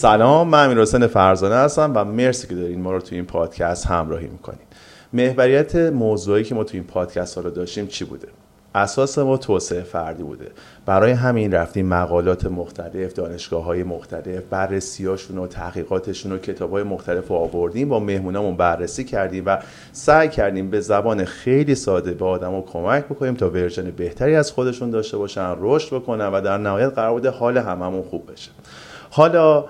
سلام من امیر حسین فرزانه هستم و مرسی که دارین ما رو توی این پادکست همراهی می‌کنین. محوریت موضوعی که ما توی این پادکست ها رو داشتیم چی بوده؟ اساس ما توسعه فردی بوده. برای همین رفتیم مقالات مختلف دانشگاه های مختلف بررسیاشون و تحقیقاتشون و کتاب های مختلف رو آوردیم با مهمونامون بررسی کردیم و سعی کردیم به زبان خیلی ساده به آدم کمک بکنیم تا ورژن بهتری از خودشون داشته باشن رشد بکنن و در نهایت قرار بوده حال هممون خوب بشه. حالا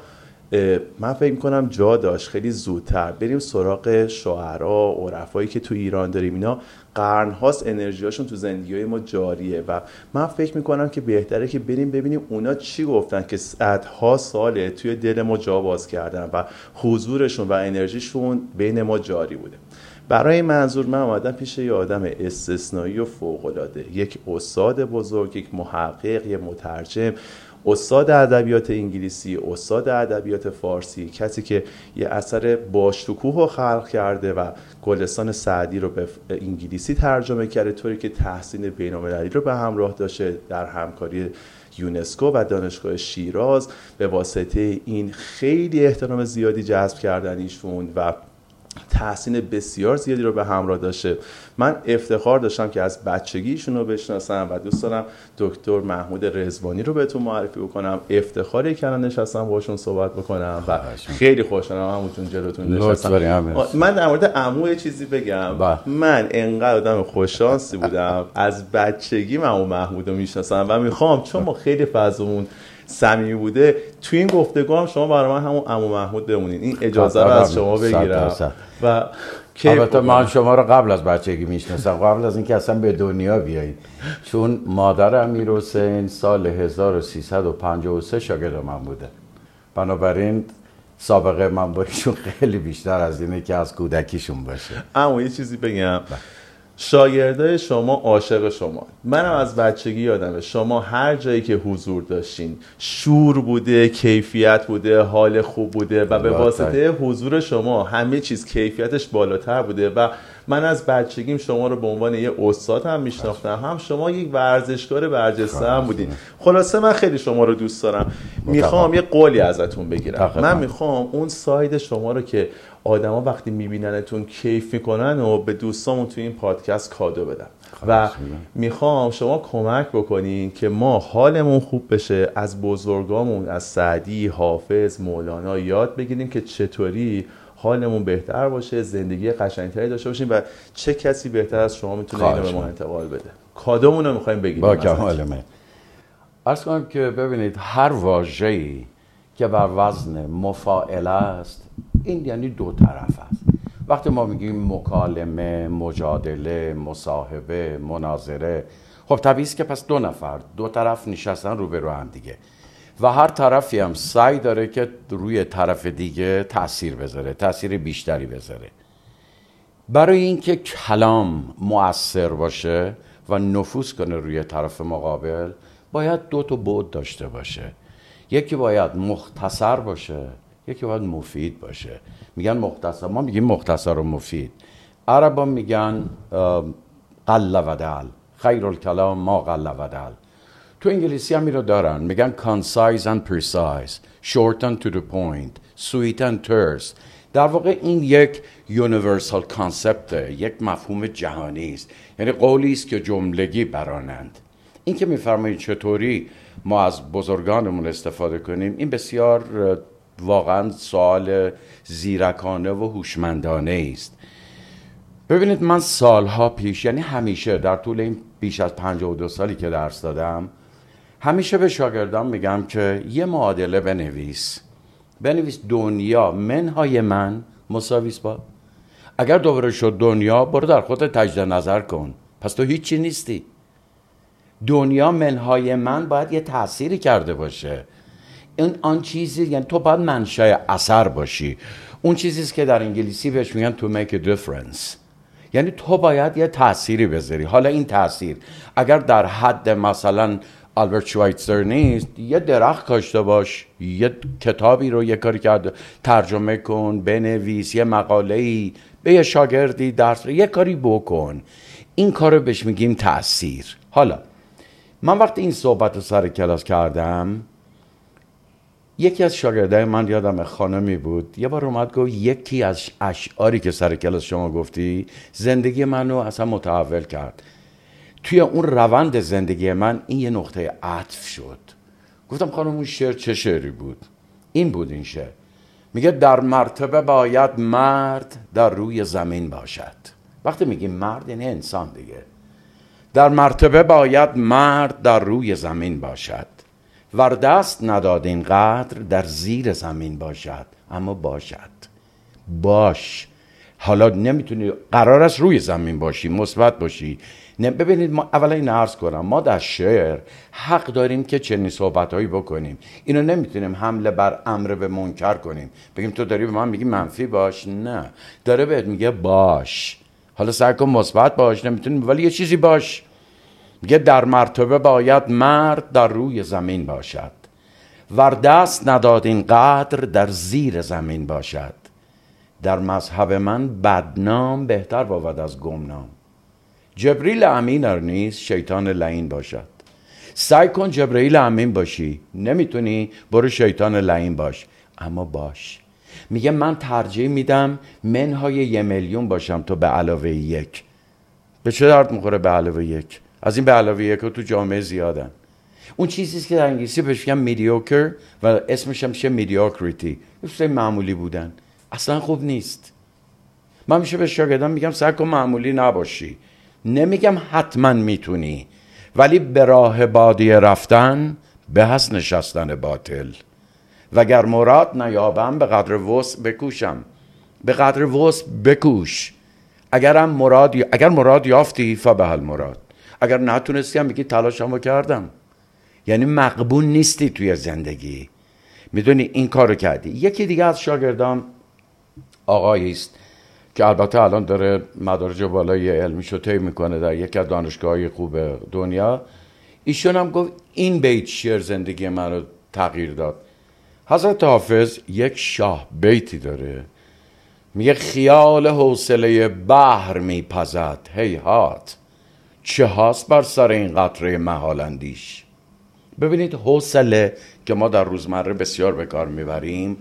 من فکر می‌کنم جا داشت. خیلی زودتر. بریم سراغ شعرا عرفایی که تو ایران داریم. اینا قرن هاست انرژیاشون تو زندگی های ما جاریه و من فکر می‌کنم که بهتره که بریم ببینیم اونا چی گفتن که صدها ساله توی دل ما جا باز کردن و حضورشون و انرژیشون بین ما جاری بوده. برای منظور من آمدم پیش یه آدم استثنایی و فوقالعاده. یک استاد بزرگ یک محقق یه مترجم. استاد ادبیات انگلیسی استاد ادبیات فارسی کسی که یه اثر باشتوکوه رو خلق کرده و گلستان سعدی رو به انگلیسی ترجمه کرده طوری که تحسین بینالمللی رو به همراه داشته در همکاری یونسکو و دانشگاه شیراز. به واسطه این خیلی احترام زیادی جذب کردن ایشون و تحسین بسیار زیادی رو به همراه داشته. من افتخار داشتم که از بچگیشون رو بشناسم و دوست دارم دکتر محمود رزوانی رو بهتون معرفی بکنم. افتخاری کردن نشستم باشون صحبت بکنم و خیلی خوشحالم همونتون جلوتون نشستم. من در مورد عمو یه چیزی بگم. من انقدر آدم خوششانسی بودم. از بچگی من اون محمود رو می‌شناسم و می‌خوام چون ما خیلی فضمون صمیمی بوده تو این گفتگو هم شما برای من همون عمو محمود بمونین. این اجازه رو از شما بگیرم. و البته من شما رو قبل از بچگی می‌شناسم. قبل از اینکه اصلا به دنیا بیایید. چون مادر امیر حسین سال 1353 شاگرد من بوده. بنابراین سابقه من با خیلی بیشتر از اینه که از کودکیشون باشه. اما یه چیزی بگم. بله. شاگردای شما عاشق شما. منم از بچگی یادمه. شما هر جایی که حضور داشتین شور بوده کیفیت بوده حال خوب بوده و به واسطه حضور شما همه چیز کیفیتش بالاتر بوده و من از بچگیم شما رو به عنوان یه استاد هم میشناختم. هم شما یک ورزشکار برجسته هم بودین. خلاصه من خیلی شما رو دوست دارم. می‌خوام یه قولی ازتون بگیرم. من می‌خوام اون ساید شما رو که آدما وقتی میبیننتون کیف می‌کنن و به دوستامون توی این پادکست کادو بدم. و می‌خوام شما کمک بکنین که ما حالمون خوب بشه از بزرگامون از سعدی حافظ مولانا یاد بگیریم که چطوری حالمون بهتر باشه زندگی قشنگتری داشته باشیم و چه کسی بهتر از شما می‌تونه اینو به ما انتقال بده. کادومون رو می‌خوایم بگیریم. با کمال من. ارز کنم که ببینید هر واژه‌ای که بر وزن مفاعله است این یعنی دو طرف است. وقتی ما میگیم مکالمه مجادله مصاحبه مناظره خب طبیعی که پس دو نفر دو طرف نشستن رو به رو هم دیگه. و هر طرفی هم سعی داره که روی طرف دیگه تاثیر بذاره تاثیر بیشتری بذاره. برای اینکه کلام مؤثر باشه و نفوذ کنه روی طرف مقابل باید دو تا بود داشته باشه. یکی باید مختصر باشه. یکی باید مفید باشه. میگن مختصر ما میگیم مختصر و مفید. عربا میگن قل و دل. خیر الکلام ما قل و دل. تو انگلیسی هم رو دارن. میگن concise and precise. short and to the point. sweet and terse. در واقع این یک یونیورسال کانسپته یک مفهوم جهانی است. یعنی قولی است که جملگی برانند. این که میفرمایید چطوری ما از بزرگانمون استفاده کنیم این بسیار واقعا سوال زیرکانه و هوشمندانه است. ببینید من سالها پیش یعنی همیشه در طول این بیش از 52 سالی که درس دادم همیشه به شاگردان میگم که یه معادله بنویس. بنویس دنیا منهای من. مساویس با. اگر دوباره شد دنیا برو در خودت تجدید نظر کن. پس تو هیچی نیستی. دنیا منهای من باید یه تأثیری کرده باشه. این آن چیزی یعنی تو باید منشأ اثر باشی. اون چیزی که در انگلیسی بهش میگن to make a difference. یعنی تو باید یه تأثیری بذاری. حالا این تاثیر اگر در حد مثلا آلبرت شوایتزر نیست یه درخت کاشته باش یه کتابی رو یه کاری کرده ترجمه کن بنویس یه مقاله ای به یه شاگردی درس یه کاری بکن. این کار رو بهش میگیم تاثیر حالا من وقتی این صحبت رو سر کلاس کردم یکی از شاگردای من یادم خانمی بود. یه بار اومد گفت یکی از اشعاری که سر کلاس شما گفتی زندگی منو اصلا متحول کرد. توی اون روند زندگی من این یه نقطه عطف شد. گفتم خانم اون شعر چه شعری بود؟ این بود این شعر. میگه در مرتبه باید مرد در روی زمین باشد. وقتی میگیم مرد یعنی انسان دیگه. در مرتبه باید مرد در روی زمین باشد. ور دست نداد این قدر در زیر زمین باشد. اما باشد. باش. حالا نمی‌تونی قرار است روی زمین باشی مثبت باشی. ببینید ما اولا این عرض کنم. ما در شعر حق داریم که چنین صحبت هایی بکنیم. اینو نمی‌تونیم حمله بر امر به منکر کنیم. بگیم تو داری به من میگی منفی باش؟ نه. داره بهت میگه باش. حالا سعی کن مثبت باش. نمی‌تونیم ولی یه چیزی باش. میگه در مرتبه باید مرد در روی زمین باشد. ور دست نداد این قدر در زیر زمین باشد. در مذهب من بدنام بهتر بود از گمنام. جبریل امین ار نیست شیطان لعین باشد. سعی کن جبریل امین باشی. نمی‌تونی؟ برو شیطان لعین باش. اما باش. میگه من ترجیح میدم منهای یه میلیون باشم تو به علاوه یک. به چه درد می‌خوره به علاوه یک؟ از این به علاوه یک تو جامعه زیادن. اون چیزی که در انگلیسی بهش میگن میدیوکر و اسمش هم میشه میدیوکریتی معمولی بودن. اصلا خوب نیست. من میشه به شاگردان میگم سعی کن معمولی نباشی. نمیگم حتما می‌تونی. ولی به راه بادی رفتن به از نشستن باطل. وگر مراد نیابم به قدر وس بکوشم. به قدر وس بکوش. اگرم مراد اگر مراد یافتی فبهل مراد. اگر نتونستی هم بگی تلاشمو کردم. یعنی مقبول نیستی توی زندگی. می‌دونی این کارو کردی. یکی دیگه از شاگردان آقایی است که البته الان داره مدارج بالای علمیشو طی می‌کنه در یکی از دانشگاه خوب دنیا. ایشون هم گفت این بیت شعر زندگی من رو تغییر داد. حضرت حافظ یک شاه بیتی داره. میگه خیال حوصله بحر میپزد هی هات. چه هاست بر سر این قطره محالندیش ببینید حوصله که ما در روزمره بسیار به کار می‌بریم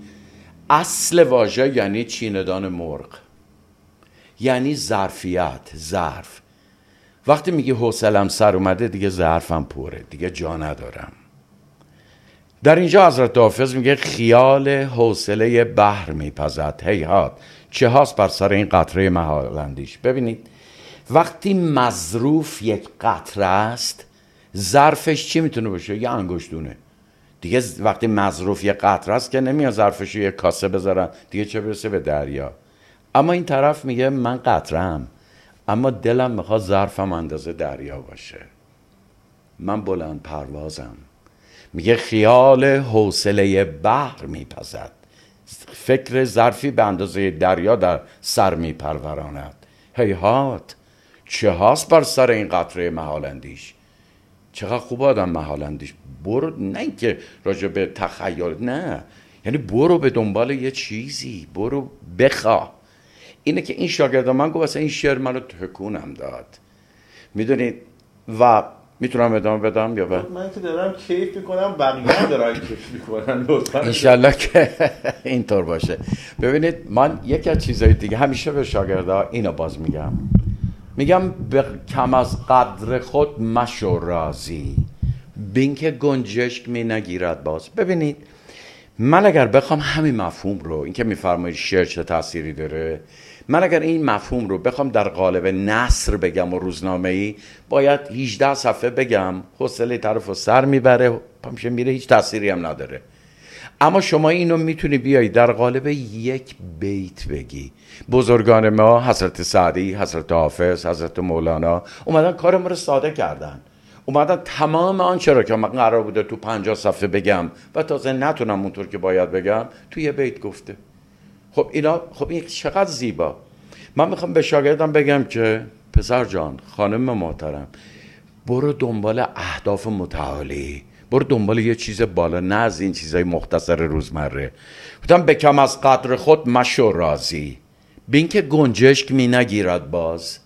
اصل واژه یعنی چیندان مرغ یعنی ظرفیت ظرف. وقتی میگی حوصلم سر اومده دیگه ظرفم پره دیگه جا ندارم. در اینجا حضرت حافظ میگه خیال حوصله بحر میپزد. هیهات چه هاست بر سر این قطره محالندیش ببینید وقتی مظروف یک قطره است ظرفش چی می‌تونه باشه؟ یه انگشتونه. دیگه وقتی مظروف یک قطره است که نمیاد ظرفش یه کاسه بذارن دیگه چه برسه به دریا؟ اما این طرف میگه من قطرم اما دلم می‌خواد ظرفم اندازه دریا باشه. من بلند پروازم. میگه خیال حوصله بحر میپزد. فکر ظرفی به اندازه دریا در سر میپروراند. هیهات چه هاست بر سر این قطره محالندیش چقدر خوب آدم محالندیش برو نه اینکه راجع به تخیل نه. یعنی برو به دنبال یه چیزی برو بخواه اینه که این شاگرد من گفت این شعر منو تکونم داد. می‌دونید و می‌تونم ادامه بدم یا به من که دارم کیف می‌کنم بقیه هم دارن کیف می‌کنن انشالله که اینطور باشه. ببینید من یکی از چیزهای دیگه همیشه به شاگردا اینو باز میگم. میگم به کم از قدر خود مشو رازی. بین که گنجشک می نگیرد باز. ببینید من اگر بخوام همین مفهوم رو اینکه میفرمایید شعر چه تأثیری داره من اگر این مفهوم رو بخوام در قالب نصر بگم و روزنامه ای باید 18 صفحه بگم. حوصله طرف و سر می‌بره پامشه میره هیچ تأثیری هم نداره. اما شما اینو می‌تونی بیایی در قالب یک بیت بگی. بزرگان ما حضرت سعدی حضرت حافظ حضرت مولانا اومدن کار ما رو ساده کردن. اومدن تمام آنچه را که من قرار بوده تو پنجاه صفحه بگم و تازه نتونم اونطور که باید بگم تو یه بیت گفته. خب اینا خب این چقدر زیبا. من می‌خوام به شاگردم بگم که پسر جان خانم محترم برو دنبال اهداف متعالی. برو دنبال یه چیز بالا نه از این چیزای مختصر روزمره. بودم به کم از قدر خود مشو راضی. بین که گنجشک می نگیرد باز.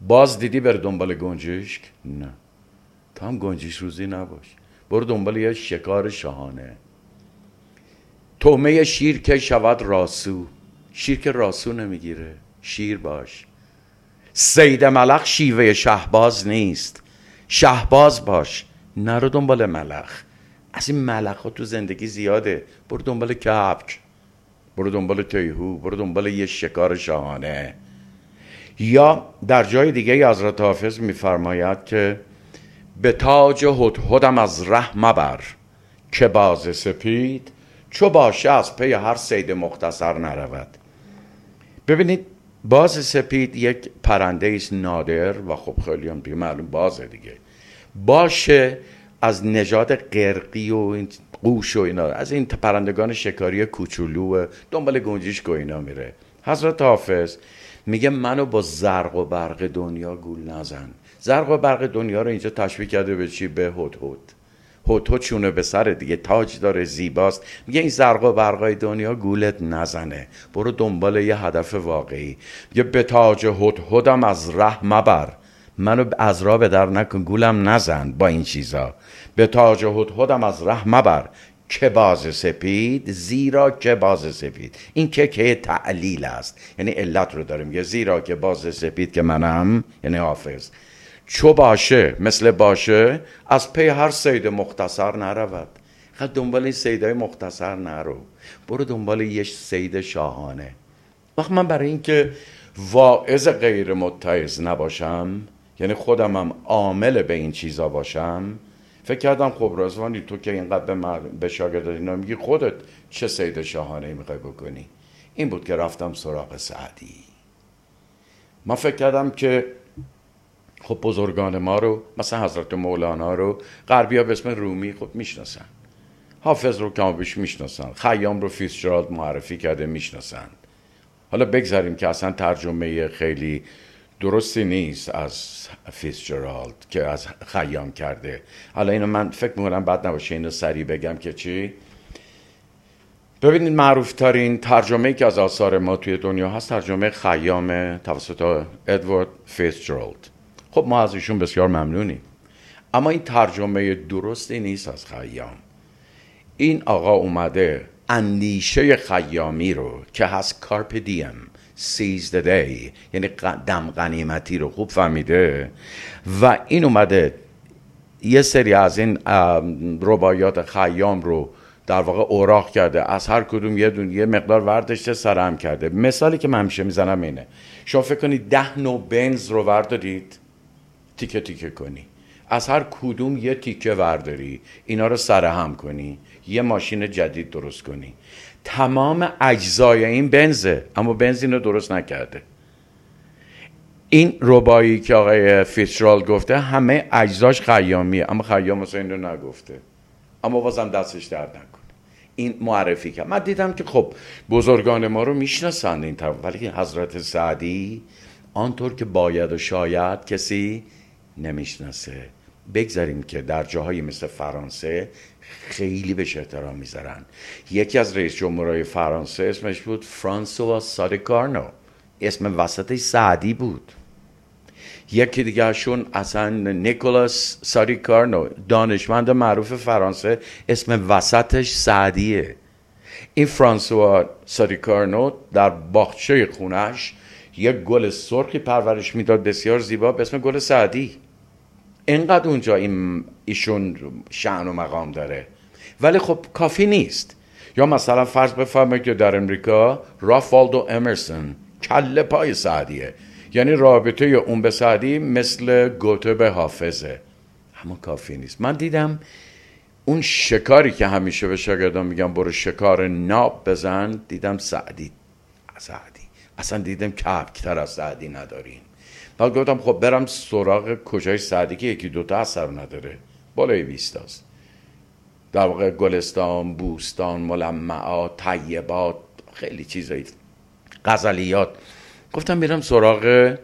باز دیدی بر دنبال گنجشک؟ نه. تو هم گنجش روزی نباش. برو دنبال یه شکار شاهانه. تومه شیر که شود راسو. شیر که راسو نمی‌گیره. شیر باش. سید ملخ شیوه شهباز نیست. شهباز باش. نرو دنبال ملخ. از این ملخ ها تو زندگی زیاده. برو دنبال کپک برو دنبال تیهو. برو دنبال یه شکار شاهانه. یا در جای دیگه حضرت حافظ میفرماید که به تاج هدهدم از ره مبر. که باز سپید چو باشه از پی هر سید مختصر نرود. ببینید باز سپید یک پرنده است نادر و خب خیلی هم دیگه معلوم بازه دیگه. باشه از نژاد قرقی و این قوش و اینا. از این پرندگان شکاری کوچولو دنبال گنجیش و اینا میره. حضرت حافظ میگه منو با زرق و برق دنیا گول نزن. زرق و برق دنیا رو اینجا تشبیه کرده به چی؟ به هد هد. هد چونه به سر دیگه. تاج داره زیباست. میگه این زرق و برقای دنیا گولت نزنه. برو دنبال یه هدف واقعی. یه به تاج هد هدم از ره مبر. منو از راه به در نکن گولم نزن با این چیزا. به تاج هدهدم از ره مبر. که باز سپید زیرا که باز سپید. این که که تعلیل است. یعنی علت رو داره میگه زیرا که باز سپید که منم یعنی حافظ. چو باشه مثل باشه از پی هر سید مختصر نرود. خد دنبال این سیدهای مختصر نرو. برو دنبال یه سید شاهانه. وقت من برای اینکه واعظ غیر متعز نباشم یعنی خودم هم عامل به این چیزا باشم. فکر کردم خب رازوانی تو که اینقدر به, مر... به شاگرد اینا میگی خودت چه سید شاهانه می‌خوای بکنی؟ این بود که رفتم سراغ سعدی. ما فکر کردم که خب بزرگان ما رو مثلا حضرت مولانا رو غربی ها به اسم رومی خب می‌شناسن. حافظ رو کمابیش می‌شناسن. خیام رو فیتزجرالد معرفی کرده می‌شناسن. حالا بگذاریم که اصلا ترجمه خیلی درستی نیست از فیتزجرالد که از خیام کرده. حالا اینو من فکر می‌کنم بد نباشه اینو سریع بگم که چی؟ ببینید معروف ترین ترجمه که از آثار ما توی دنیا هست ترجمه خیام توسط ادوارد فیتزجرالد خب ما از ایشون بسیار ممنونیم. اما این ترجمه درستی نیست از خیام. این آقا اومده اندیشه خیامی رو که هست کارپ دیم سیز دی. یعنی دم غنیمتی رو خوب فهمیده. و این اومده. یه سری از این ربایات خیام رو در واقع اوراق کرده. از هر کدوم یه دون یه مقدار ورداشته سرهم کرده. مثالی که من همیشه می‌زنم اینه. شما فکر کنید ده نوع بنز رو وردارید. تیکه تیکه کنی. از هر کدوم یه تیکه ورداری. اینا رو سرهم کنی. یه ماشین جدید درست کنی. تمام اجزای این بنزه. اما بنزین رو درست نکرده. این ربایی که آقای فیترال گفته همه اجزاش خیامیه. اما خیام این رو نگفته. اما بازم دستش درد نکنه. این معرفی کرد. من دیدم که خب بزرگان ما رو می‌شناسند این طرف. ولی حضرت سعدی آنطور که باید و شاید کسی نمی‌شناسه. بگذاریم که در جاهایی مثل فرانسه خیلی بهش احترام می‌ذارن. یکی از رئیس جمهورهای فرانسه اسمش بود فرانسوا سادیکارنو اسم وسطش سعدی بود. یکی دیگرشون اصلا نیکولاس سادیکارنو دانشمند معروف فرانسه اسم وسطش سعدیه. این فرانسوا سادیکارنو در باغچه خونش یک گل سرخی پرورش می‌داد. بسیار زیبا به اسم گل سعدی. اینقدر اونجا این ایشون شعن و مقام داره. ولی خب کافی نیست. یا مثلا فرض بفرمایید که در امریکا رافالدو امرسون کله پای سعدیه. یعنی رابطه اون به سعدی مثل گوته به حافظه. اما کافی نیست. من دیدم اون شکاری که همیشه به شاگردان میگم برو شکار ناب بزن دیدم سعدی. سعدی. اصلا دیدم کپکتر از سعدی نداریم بعد گفتم خب برم سراغ کجای سعدی که یکی دوتا اثر نداره. بالای بیستاست در واقع گلستان بوستان ملمعات طیبات خیلی چیزایی غزلیات. گفتم میرم سراغ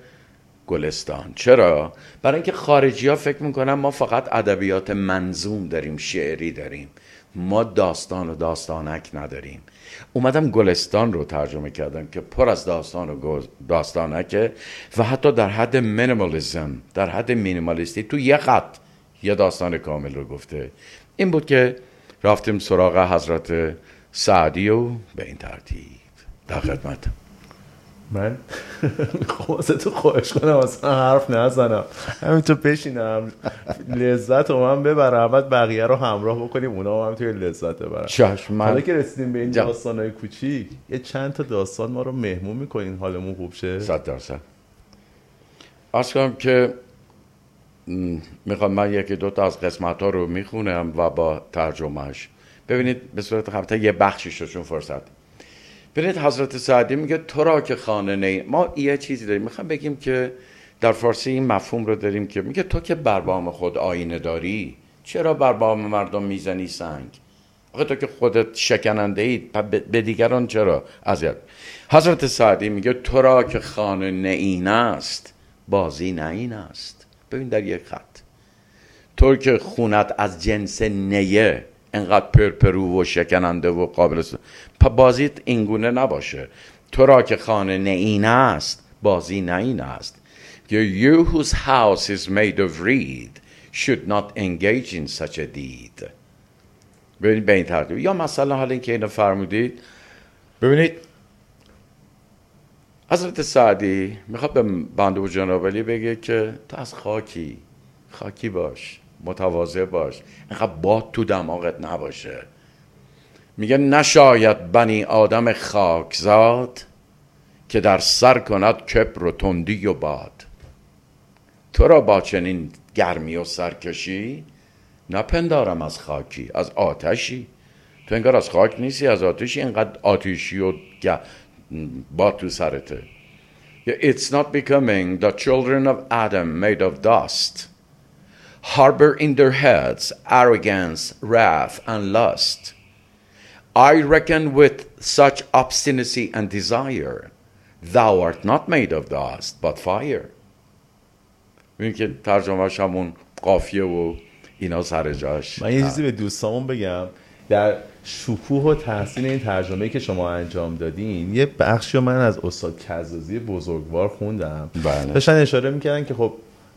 گلستان. چرا؟ برای اینکه خارجی ها فکر می‌کنن ما فقط ادبیات منظوم داریم شعری داریم. ما داستان و داستانک نداریم. اومدم گلستان رو ترجمه کردم که پر از داستان و داستانکه و حتی در حد مینیمالیزم در حد مینیمالیستی تو یه خط یه داستان کامل رو گفته. این بود که رفتیم سراغ حضرت سعدی و به این ترتیب در خدمت من خب تو خواهش کنم اصلا حرف نزنم. همینطور بشینم. لذت رو من ببرم. بعد بقیه رو همراه بکنیم. اونا هم توی لذت ببرم چشم حالا که رسیدیم به این جا. داستان های کوچیک یه چند تا داستان ما رو مهمون می‌کنین. حالمون خوب شه؟ صد درصد. از کنم که می‌خوام من یکی دو تا از قسمت ها رو می‌خونم و با ترجمهش ببینید به صورت خفته یه بخشیش رو چون فرصت. ببینید حضرت سعدی میگه تو را که خانه نی ما یه چیزی داریم. می‌خوام بگیم که در فارسی این مفهوم رو داریم که میگه تو که بر بام خود آینه داری چرا بر بام مردم می‌زنی سنگ؟ آخه تو که خودت شکننده اید به دیگران چرا اذیت؟ حضرت سعدی میگه تو را که خانه نه این است بازی نه این است. ببین در یک خط. تو که خونت از جنس نیه انقدر پرپرو و شکننده و قابل پا بازیت اینگونه نباشه. تو را که خانه نه این است بازی نه این است. You whose house is made of reed should not engage in such a deed. ببینید به این ترتیب. یا مثلا حالا اینکه اینو فرمودید ببینید حضرت سعدی می‌خواد به بنده و جناب علی بگه که تو از خاکی خاکی باش. متواضع باش. اینقدر باد تو دماغت نباشه. میگه نشاید بنی آدم خاکزاد که در سر کند کبر و تندی و باد. تو را با چنین گرمی و سرکشی نپندارم از خاکی از آتشی. تو انگار از خاک نیستی از آتشی. اینقدر آتشی و باد تو سرته. It's not becoming the children of Adam made of dust. Harbor in their heads arrogance, wrath, and lust. I reckon with such obstinacy and desire, thou art not made of dust, but fire. ببین که ترجمهش همون قافیه و اینا سر جاش من یه چیزی به دوستامون بگم در شکوه و تحسین این ترجمه که شما انجام دادین یه بخشی رو من از استاد کزازی بزرگوار خوندم بله. داشتن اشاره می‌کردن که خب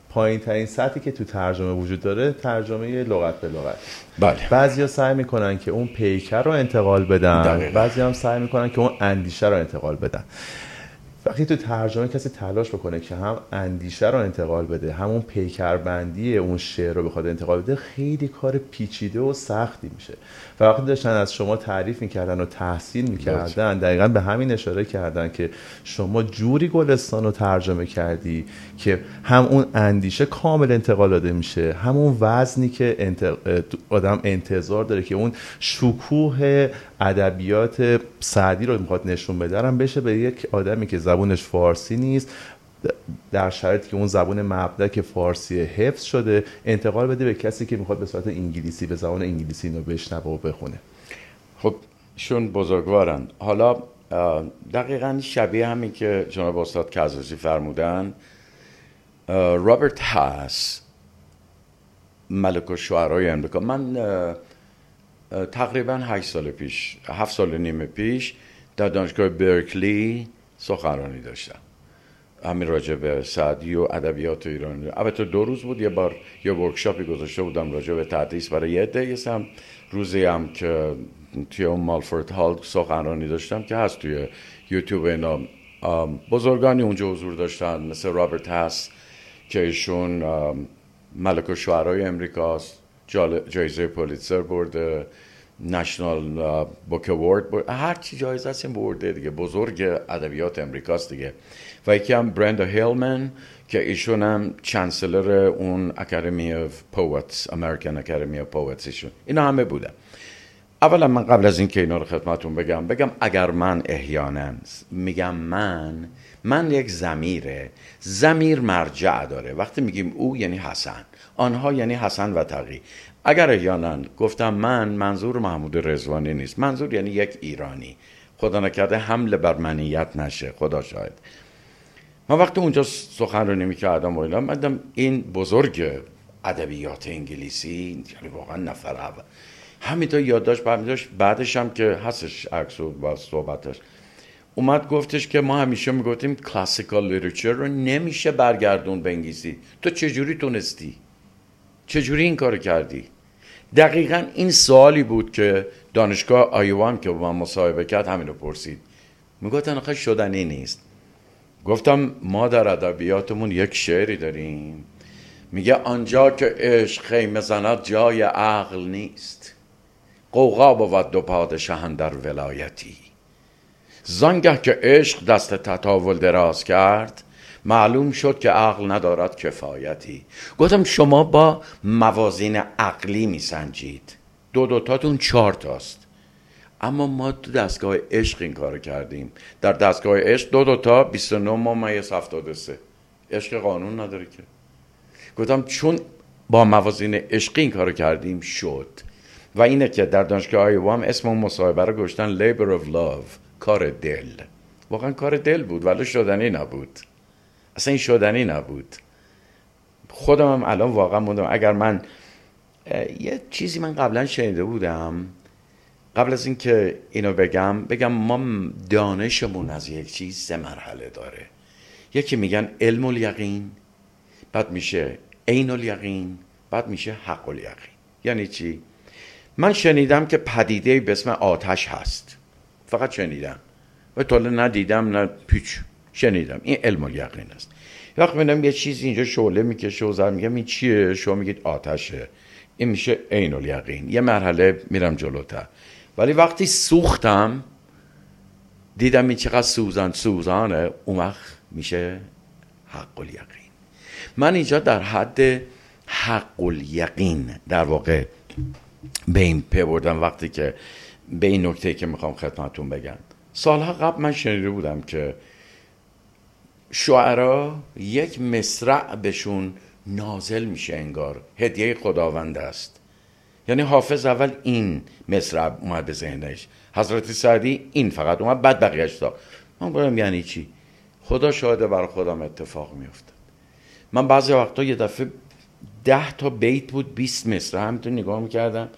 پایین ترین سطحی که تو ترجمه وجود داره ترجمه لغت به لغت. بله. بعضیا سعی می‌کنن که اون پیکر رو انتقال بدن. دقیقاً. بعضی هم سعی می‌کنن که اون اندیشه رو انتقال بدن. وقتی تو ترجمه کسی تلاش بکنه که هم اندیشه رو انتقال بده همون پیکربندی اون شعر رو بخواد انتقال بده خیلی کار پیچیده و سختی میشه. و وقتی داشتن از شما تعریف می‌کردن و تحسین می‌کردن. دقیقا به همین اشاره کردن که شما جوری گلستان رو ترجمه کردی که هم اون اندیشه کامل انتقال داده میشه همون وزنی که انت- آدم انتظار داره که اون شکوه ادبیات سعدی رو می‌خواد نشون بده هم بشه به یک آدمی که زبونش فارسی نیست در شرایطی که اون زبون مبدع که فارسی حفظ شده انتقال بده به کسی که می‌خواد به صورت انگلیسی به زبان انگلیسی اینو بشنوه و بخونه. خب ایشون بزرگوارن. حالا دقیقا شبیه همین که جناب استاد کزازی فرمودن رابرت هاس ملک و شعرهای امریکا. من تقریبا هشت سال پیش هفت سال و نیم پیش در دانشگاه برکلی سخنرانی داشتم. همین راجع به سعدی و ادبیات ایرانی البته دو روز بود یه بار یه ورکشاپی گذاشته بودم راجع به تدریس. برای یه عده هم روزی هم که توی اون مالفورد هال سخنرانی داشتم که هست توی یوتیوب اینا. بزرگانی اونجا حضور داشتن مثل رابرت هست که ایشون ملک و شعرهای امریکاست جایزه پولیتسر برده نشنال بوک اوورد برده هر چی جایزه هست این برده دیگه. بزرگ ادبیات امریکاست دیگه. و یکی هم برندا هیلمن که ایشون هم چانسلر اون اکادمی اف پوتس امریکن اکادمی اف پوتس ایشون. اینا همه بودن. اولا من قبل از اینکه اینا رو خدمتون بگم بگم اگر من احیانا میگم من من یک زمیره زمیر مرجع داره. وقتی میگیم او یعنی حسن آنها یعنی حسن و تقی. اگر احیانا گفتم من منظور محمود رزوانی نیست. منظور یعنی یک ایرانی. خدا نکرده حمله بر منیت نشه خدا شاید من وقتی اونجا سخنرانی می‌کردم و اینا من دیدم این بزرگ ادبیات انگلیسی یعنی واقعا نفر اول. همینطور یادداشت برمی داشت بعدش هم که هستش عکس و صحبتش. اومد گفتش که ما همیشه می‌گفتیم کلاسیکال لیترچر رو نمیشه برگردون به انگلیسی. تو چجوری تونستی؟ چجوری این کار کردی؟ دقیقا این سوالی بود که دانشگاه آیوام که با من مصاحبه کرد همین رو پرسید. می‌گفتن آخه شدنی نیست. گفتم ما در ادبیاتمون یک شعری داریم. میگه آنجا که عشق خیمه زند جای عقل نیست. قوقا بود دو پادشهن در ولایتی. زانگه که عشق دست تطاول دراز کرد معلوم شد که عقل ندارد کفایتی. گفتم شما با موازین عقلی میسنجید. دو دوتاتون چهار تاست. اما ما تو دستگاه عشق این کار کردیم. در دستگاه عشق دو دوتا 29 ممیز 73 عشق قانون نداره که. گفتم چون با موازین عشقی این کارو کردیم شد. و اینه که در دانشگاه آیوام اسم اون مصاحبه رو گشتن Labor of Love کار دل. واقعا کار دل بود ولی شدنی نبود. اصلا این شدنی نبود. خودم هم الان واقعا موندم. اگر من یه چیزی من قبلا شنیده بودم. قبل از اینکه اینو بگم بگم ما دانشمون از یک چیز سه مرحله داره. یکی میگن علم الیقین بعد میشه عین الیقین بعد میشه حق الیقین. یعنی چی؟ من شنیدم که پدیده به اسم آتش هست. فقط شنیدم. و طول ندیدم نه پیچ. شنیدم. این علم الیقین است. وقت میدم یه چیزی اینجا شعله می‌کشه و زر میگم این چیه؟ شما میگید آتشه. این میشه عین الیقین. یه مرحله میرم جلوتر. ولی وقتی سوختم دیدم این چقدر سوزان سوزانه اون وقت میشه حق الیقین. من اینجا در حد حق الیقین در واقع به این پی بردم وقتی که به این نکته که می‌خوام خدمتون بگم. سالها قبل من شنیده بودم که شعرا یک مصرع بهشون نازل میشه انگار. هدیه خداوند است. یعنی حافظ اول این مصرع اومد به ذهنش. حضرت سعدی این فقط اومد بعد بقیهش دا من بودم یعنی چی؟ خدا شاهده بر خودم اتفاق میفته من بعضی وقتا یه دفعه ده تا بیت بود 20 مصرع همینطور نگاه می‌کردم.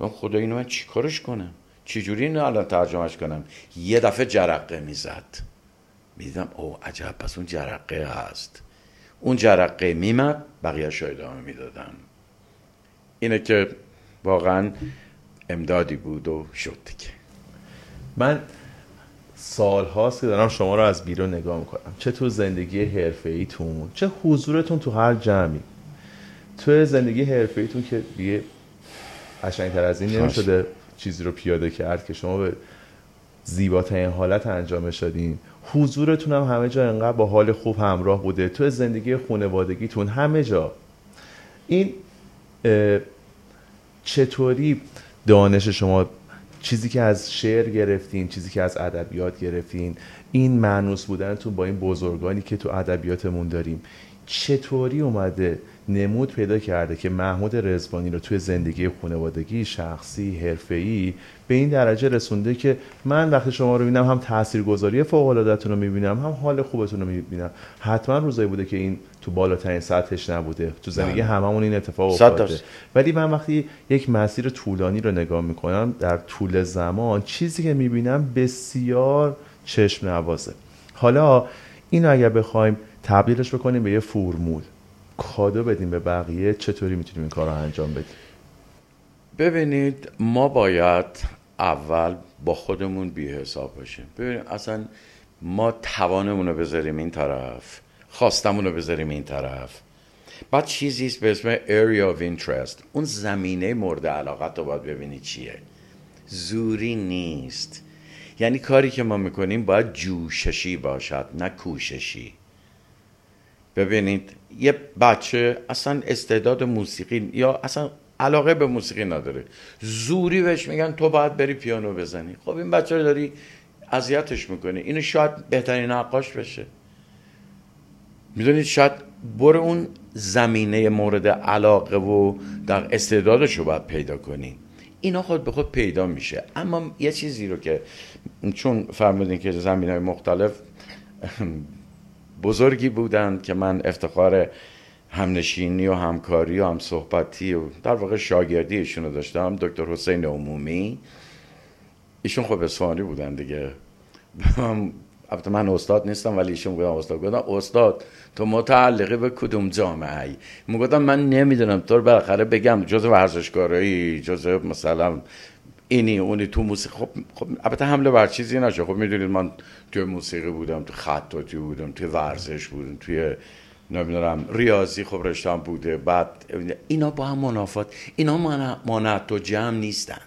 و خدا اینو من چی کارش کنم؟ چجوری اینو الان ترجمهش کنم؟ یه دفعه جرقه می‌زد. می‌دیدم او عجب پس اون جرقه هست. اون جرقه میمد بقیه شاید ادامه می‌دادم اینه که واقعا امدادی بود و شد دیگه. من سال هاست که دارم شما رو از بیرون نگاه می‌کنم. چه تو زندگی حرفه ایتون چه حضورتون تو هر جمعی؟ تو زندگی حرفه ایتون که دیگه قشنگتر از این نمی‌شده چیزی رو پیاده کرد که شما به زیباترین حالت انجام شدین. حضورتون هم همه جا انقدر با حال خوب همراه بوده. تو زندگی خانوادگیتون همه جا. این چطوری دانش شما چیزی که از شعر گرفتین چیزی که از ادبیات گرفتین این معنوس بودنتون با این بزرگانی که تو ادبیاتمون داریم چطوری اومده نمود پیدا کرده که محمود رزوانی رو توی زندگی خانوادگی شخصی حرفه‌ای به این درجه رسونده که من وقتی شما رو می‌بینم هم تاثیرگذاری فوق العاده‌تون رو می‌بینم هم حال خوبتون رو می‌بینم. حتما روزایی بوده که این تو بالاترین سطحش نبوده. تو زندگی بله. هممون این اتفاق افتاده. ولی من وقتی یک مسیر طولانی رو نگاه می‌کنم در طول زمان چیزی که می‌بینم بسیار چشم نوازه. حالا اینو اگر بخوایم تبدیلش بکنیم به یه فرمول کادو بدیم به بقیه چطوری می‌تونیم این کار رو انجام بدیم؟ ببینید ما باید اول با خودمون بی حساب باشیم. ببینید اصلا ما توانمون رو بذاریم این طرف. خواستمون رو بذاریم این طرف. بعد چیزی به اسم area of interest. اون زمینه مورد علاقت رو باید ببینی چیه. زوری نیست. یعنی کاری که ما می‌کنیم باید جوششی باشد نه کوششی. ببینید یه بچه اصلا استعداد موسیقی یا اصلا علاقه به موسیقی نداره. زوری بهش میگن تو باید بری پیانو بزنی. خب این بچه رو داری اذیتش می‌کنی. اینو شاید بهترین نقاش بشه. می‌دونید شاید بر اون زمینه مورد علاقه و در استعدادش رو باید پیدا کنی. اینا خود به خود پیدا میشه. اما یه چیزی رو که چون فرمودین که زمین های مختلف بزرگی بودند که من افتخار همنشینی و همکاری و هم صحبتی و در واقع شاگردی ایشون رو داشتم دکتر حسین عمومی. ایشون خب اصفهانی بودن دیگه. البته من استاد نیستم ولی ایشون گفتم استاد. گفتم استاد تو متعلقه به کدوم جامعه ای می‌گفتم من نمی‌دونم. تو بالاخره بگم جز ورزشکارایی جز مثلا اینی اونی تو موسیقی. خب خب البته حمله بر چیزی نشه خب می‌دونید من توی موسیقی بودم تو خطاطی بودم توی ورزش بودم توی نمی‌دونم ریاضی خب رشتم بوده. بعد اینا با هم منافات. اینا مانع و جمع نیستند.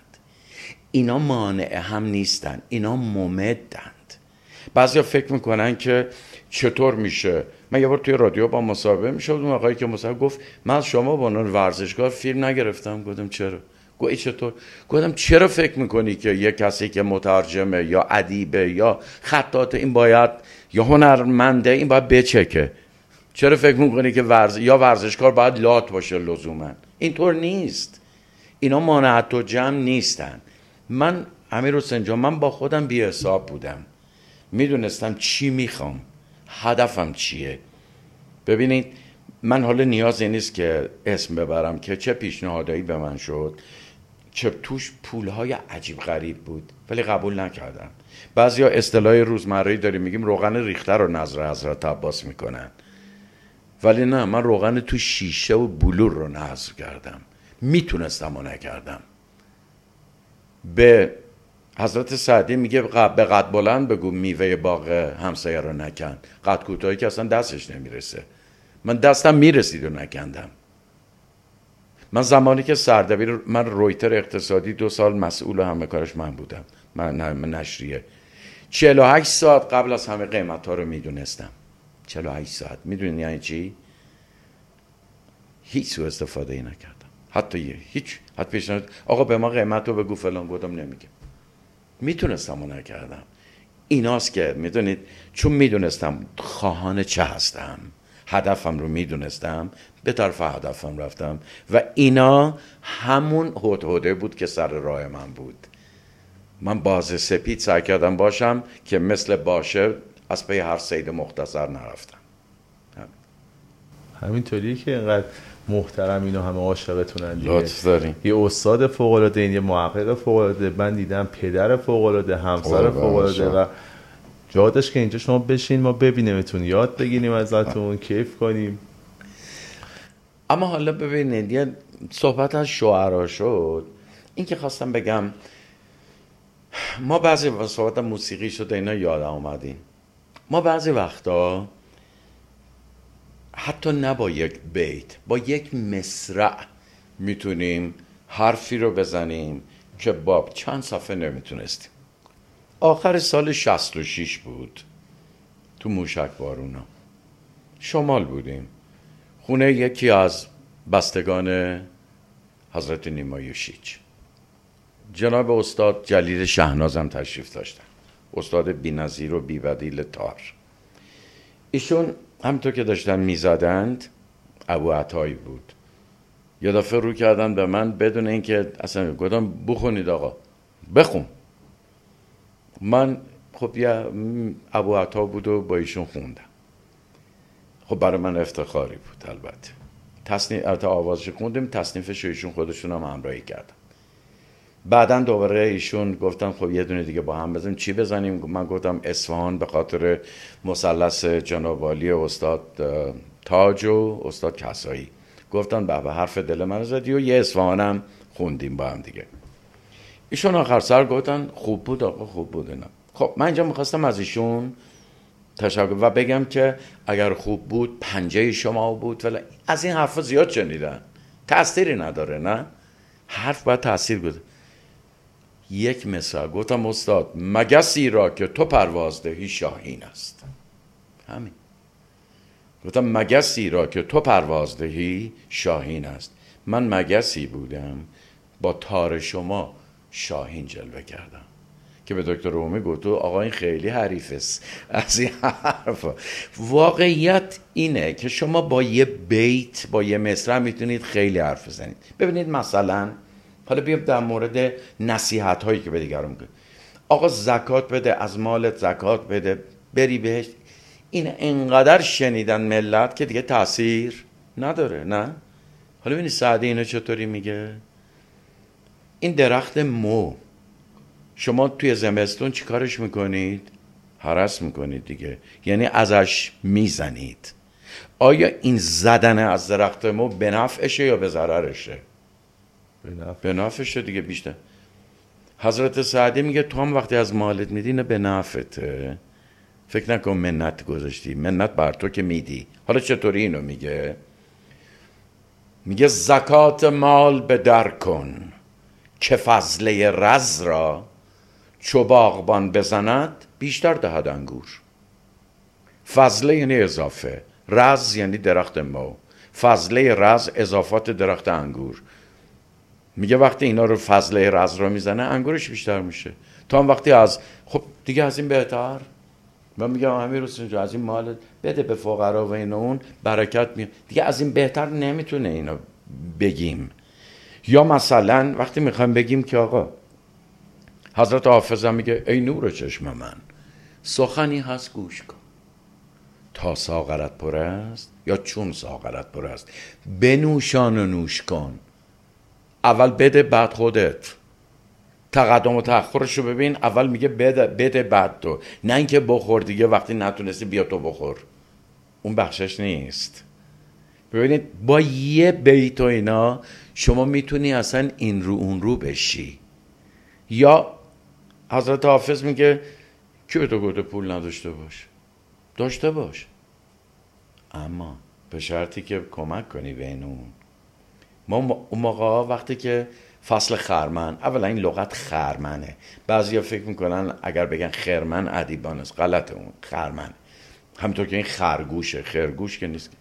اینا مانع هم نیستند. اینا ممدند بعضیا فکر می‌کنن که چطور میشه. من یه بار توی رادیو با مصاحبه می‌شد اون آقایی که مصاحبه گفت من از شما با عنوان ورزشکار فیلم نگرفتم. گفتم چرا؟ گفت چطور؟ گفتم چرا فکر می‌کنی که یه کسی که مترجمه یا ادیبه یا خطاط این باید یا هنرمنده این باید بچکه. چرا فکر می‌کنی که ورز... یا ورزشکار باید لات باشه لزوما؟ اینطور نیست. اینا مانعت و جمع نیستن. من امیر حسین من با خودم بی حساب بودم. می‌دونستم چی می‌خوام. هدفم چیه؟ ببینید من حالا نیازی نیست که اسم ببرم که چه پیشنهادایی به من شد چه توش پولهای عجیب غریب بود ولی قبول نکردم. بعضیا اصطلاح روزمره داریم میگیم روغن ریخته رو نظر حضرت عباس می‌کنن. ولی نه من روغن تو شیشه و بلور رو نظر کردم. می‌تونستم و نکردم. به حضرت سعدی میگه به قد بلند بگو میوه باغ همسایه رو نکن قد کوتاهی که اصلا دستش نمی‌رسه. من دستم می‌رسید و نکندم. من زمانی که سردبیر من رویتر اقتصادی دو سال مسئول همه کارش من بودم. من, نشریه. 48 ساعت قبل از همه قیمت ها رو می‌دونستم. 48 ساعت. می‌دونی یعنی چی؟ هیچ سو استفاده ای نکردم. حتی یه هیچ. حتی پیشنهاد آقا به ما قیمت رو بگو فلان گفتم نمیگم. می‌تونستم و نکردم. ایناست که می‌دونید چون می‌دونستم خواهان چه هستم هدفم رو می‌دونستم به طرف هدفم رفتم و اینا همون هدهده بود که سر راه من بود. من باز سپید سعی کردم باشم که مثل باشه از پی هر سید مختصر نرفتم. همینطوری که اینقدر محترم اینو همه عاشقتونن دیگه یه استاد فوق العاده این یه محقق فوق العاده من دیدم پدر فوق العاده همسر فوق العاده و جادش که اینجا شما بشین ما ببینیمتون. یاد بگیریم ازتون کیف کنیم. اما حالا ببینید یه صحبت از شعرا شد. این که خواستم بگم ما بعضی صحبت موسیقی شده اینا یادم اومدیم ما بعضی وقتا حتی نه با یک بیت با یک مصرع می‌تونیم حرفی رو بزنیم که با چند صفحه نمی‌تونستیم. آخر سال 66 بود. تو موشک بارونا شمال بودیم. خونه یکی از بستگان حضرت نیمای شیچ جناب استاد جلیل شهنازم تشریف داشتن. استاد بینظیر و بیبدیل تار. ایشون همطور که داشتن می‌زدند ابو عطایی بود. یه دفعه رو کردن به من بدون اینکه اصلا گفتم بخونید آقا. بخون. من خب یه ابو عطا بود و با ایشون خوندم. خب برای من افتخاری بود البته. تصنیف آوازش خوندیم تصنیفش ایشون خودشون هم همراهی کردم بعدا دوباره ایشون گفتم خب یه دونه دیگه با هم بزنیم. چی بزنیم؟ من گفتم اصفهان به خاطر مثلث جناب استاد تاج و استاد کسایی. گفتن به حرف دل من زدی و یه اصفهانم خوندیم با هم دیگه. ایشون آخر سر گفتن خوب بود آقا خوب بود اینا. خب من اینجا می‌خواستم از ایشون تشکر و بگم که اگر خوب بود پنجه شما بود. ولی از این حرفا زیاد شنیدن. تأثیری نداره نه؟ حرف باید تاثیر بده یک مثال گفتم استاد مگسی را که تو پرواز دهی شاهین است؟ همین. گفتم مگسی را که تو پرواز دهی شاهین است؟ من مگسی بودم با تار شما شاهین جلوه کردم. که به دکتر رومی گفت آقا این خیلی حریف است. از این حرف. واقعیت اینه که شما با یه بیت با یه مصرع می‌تونید خیلی حرف بزنید. ببینید مثلا حالا بیام در مورد نصیحت هایی که به دیگران کنید آقا زکات بده از مالت زکات بده بری بهش. این انقدر شنیدن ملت که دیگه تاثیر نداره نه؟ حالا ببینید سعدی اینو چطوری میگه؟ این درخت مو. شما توی زمستون چیکارش می‌کنید؟ حرس می‌کنید دیگه. یعنی ازش می‌زنید. آیا این زدن از درخت مو به نفعشه یا به ضررشه؟ به نفعشه دیگه بیشتر. حضرت سعدی میگه تو هم وقتی از مالت میدی نه به نفعته فکر نکن منت گذاشتی. منت بر تو که میدی. حالا چطوری اینو میگه؟ میگه زکات مال به در کن. که فضله رز را چو باغبان بزند بیشتر دهد انگور. فضله یعنی اضافه. رز یعنی درخت مو. فضله رز اضافات درخت انگور. میگه وقتی اینا رو فضله رز رو می‌زنه انگورش بیشتر میشه. تا هم وقتی از خب دیگه از این بهتر؟ من میگم امیر حسین از این مال بده به فقرا و این اون برکت میاد دیگه از این بهتر نمی‌تونه اینو بگیم. یا مثلا وقتی می‌خوایم بگیم که آقا حضرت حافظ میگه ای نور چشم من سخنی هست گوش کن. تا ساغرت پر است یا چون ساغرت پر است؟ بنوشان و نوش کن. اول بده بعد خودت. تقدم و تأخرش رو ببین اول میگه بده, بده بعد تو. نه اینکه بخور دیگه وقتی نتونستی بیا تو بخور. اون بخشش نیست. ببینید با یه بیت و اینا شما می‌تونی اصلا این رو اون رو بشی. یا حضرت حافظ میگه کی به تو گفته پول نداشته باش؟ داشته باش. اما به شرطی که کمک کنی به اون. ما اون موقع وقتی که فصل خرمن اولا این لغت خرمنه. بعضی فکر می‌کنن اگر بگن خرمن ادیبان است. غلط اون خرمن. همینطور که این خرگوشه. خرگوش که نیست.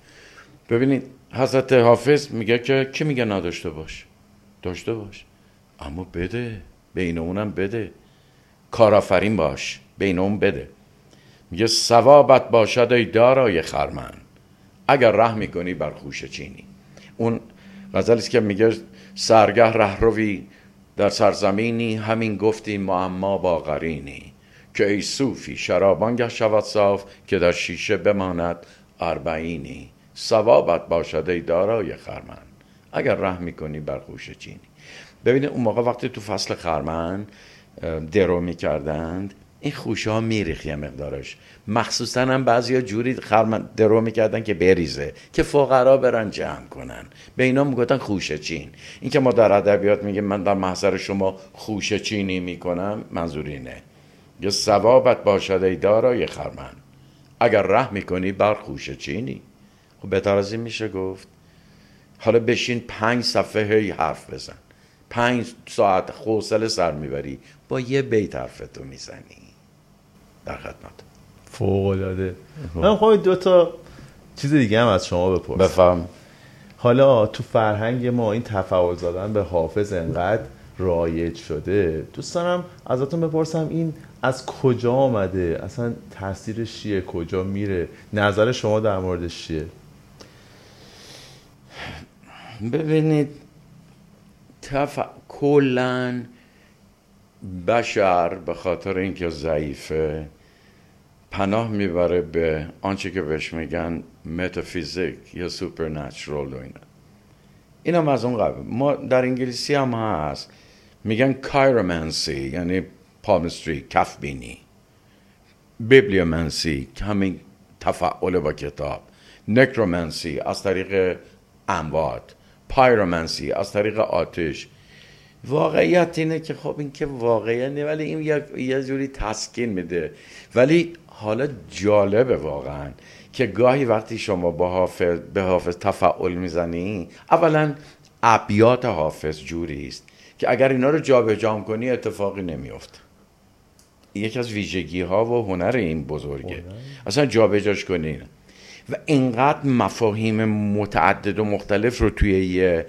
ببینید حضرت حافظ میگه که کی میگه نداشته باش؟ داشته باش. اما بده. بین اونم بده. کارآفرین باش. بین اون بده. میگه ثوابت باشد ای دارای خرمن. اگر ره می‌کنی بر خوش چینی. اون غزلی که میگه سرگه رهروی در سرزمینی همین گفتی معما با غرینی که ای صوفی شرابانگه شود صاف که در شیشه بماند اربعینی. ثوابت باشد ای دارای خرمن اگر ره می‌کنی بر خوش چینی. ببینید اون موقع وقتی تو فصل خرمن درو می‌کردند این خوشه ها میریخ یه مقدارش. مخصوصا هم بعضی جوری خرمن درو می‌کردن که بریزه که فقرا برن جمع کنن. به اینا می‌گفتن خوشه چین. این که ما در ادبیات میگیم من در محضر شما خوشه چینی می‌کنم منظور اینه. یه ثوابت باشد ای دارای خرمن. اگر ره می‌کنی بر خوشه چینی. خب بهتر از این میشه گفت. حالا بشین پنج صفحه هی حرف بزن. پنج ساعت خوصله سر می‌بری. با یه بیت حرفتو می‌زنی. در خدمت. فوق العاده من خواهی دو تا چیز دیگه هم از شما بپرسم. بفهم حالا تو فرهنگ ما این تفاول زدن به حافظ انقدر رایج شده. دوست دارم ازتون بپرسم این از کجا آمده؟ اصلا تاثیرش چیه کجا میره؟ نظر شما در موردش چیه؟ ببینید تف... کلا بشر به خاطر اینکه ضعیفه پناه می‌بره به آنچه که بهش میگن متافیزیک یا supernatural و اینا. این هم از اون قبیل. ما در انگلیسی هم هست. میگن chiromancy یعنی palmistry کف بینی bibliomancy همین تفأل با کتاب. necromancy از طریق اموات. pyromancy از طریق آتش. واقعیت اینه که خب این که واقعیت نه ولی این یه جوری تسکین میده. ولی حالا جالبه واقعا که گاهی وقتی شما با حافظ به حافظ تفعول می‌زنی اولا ابیات حافظ جوری است که اگر اینا رو جابجا کنی اتفاقی نمیفته یکی از ویژگی ها و هنر این بزرگه. اصلا جابجاش کنی. و اینقدر مفاهیم متعدد و مختلف رو توی یه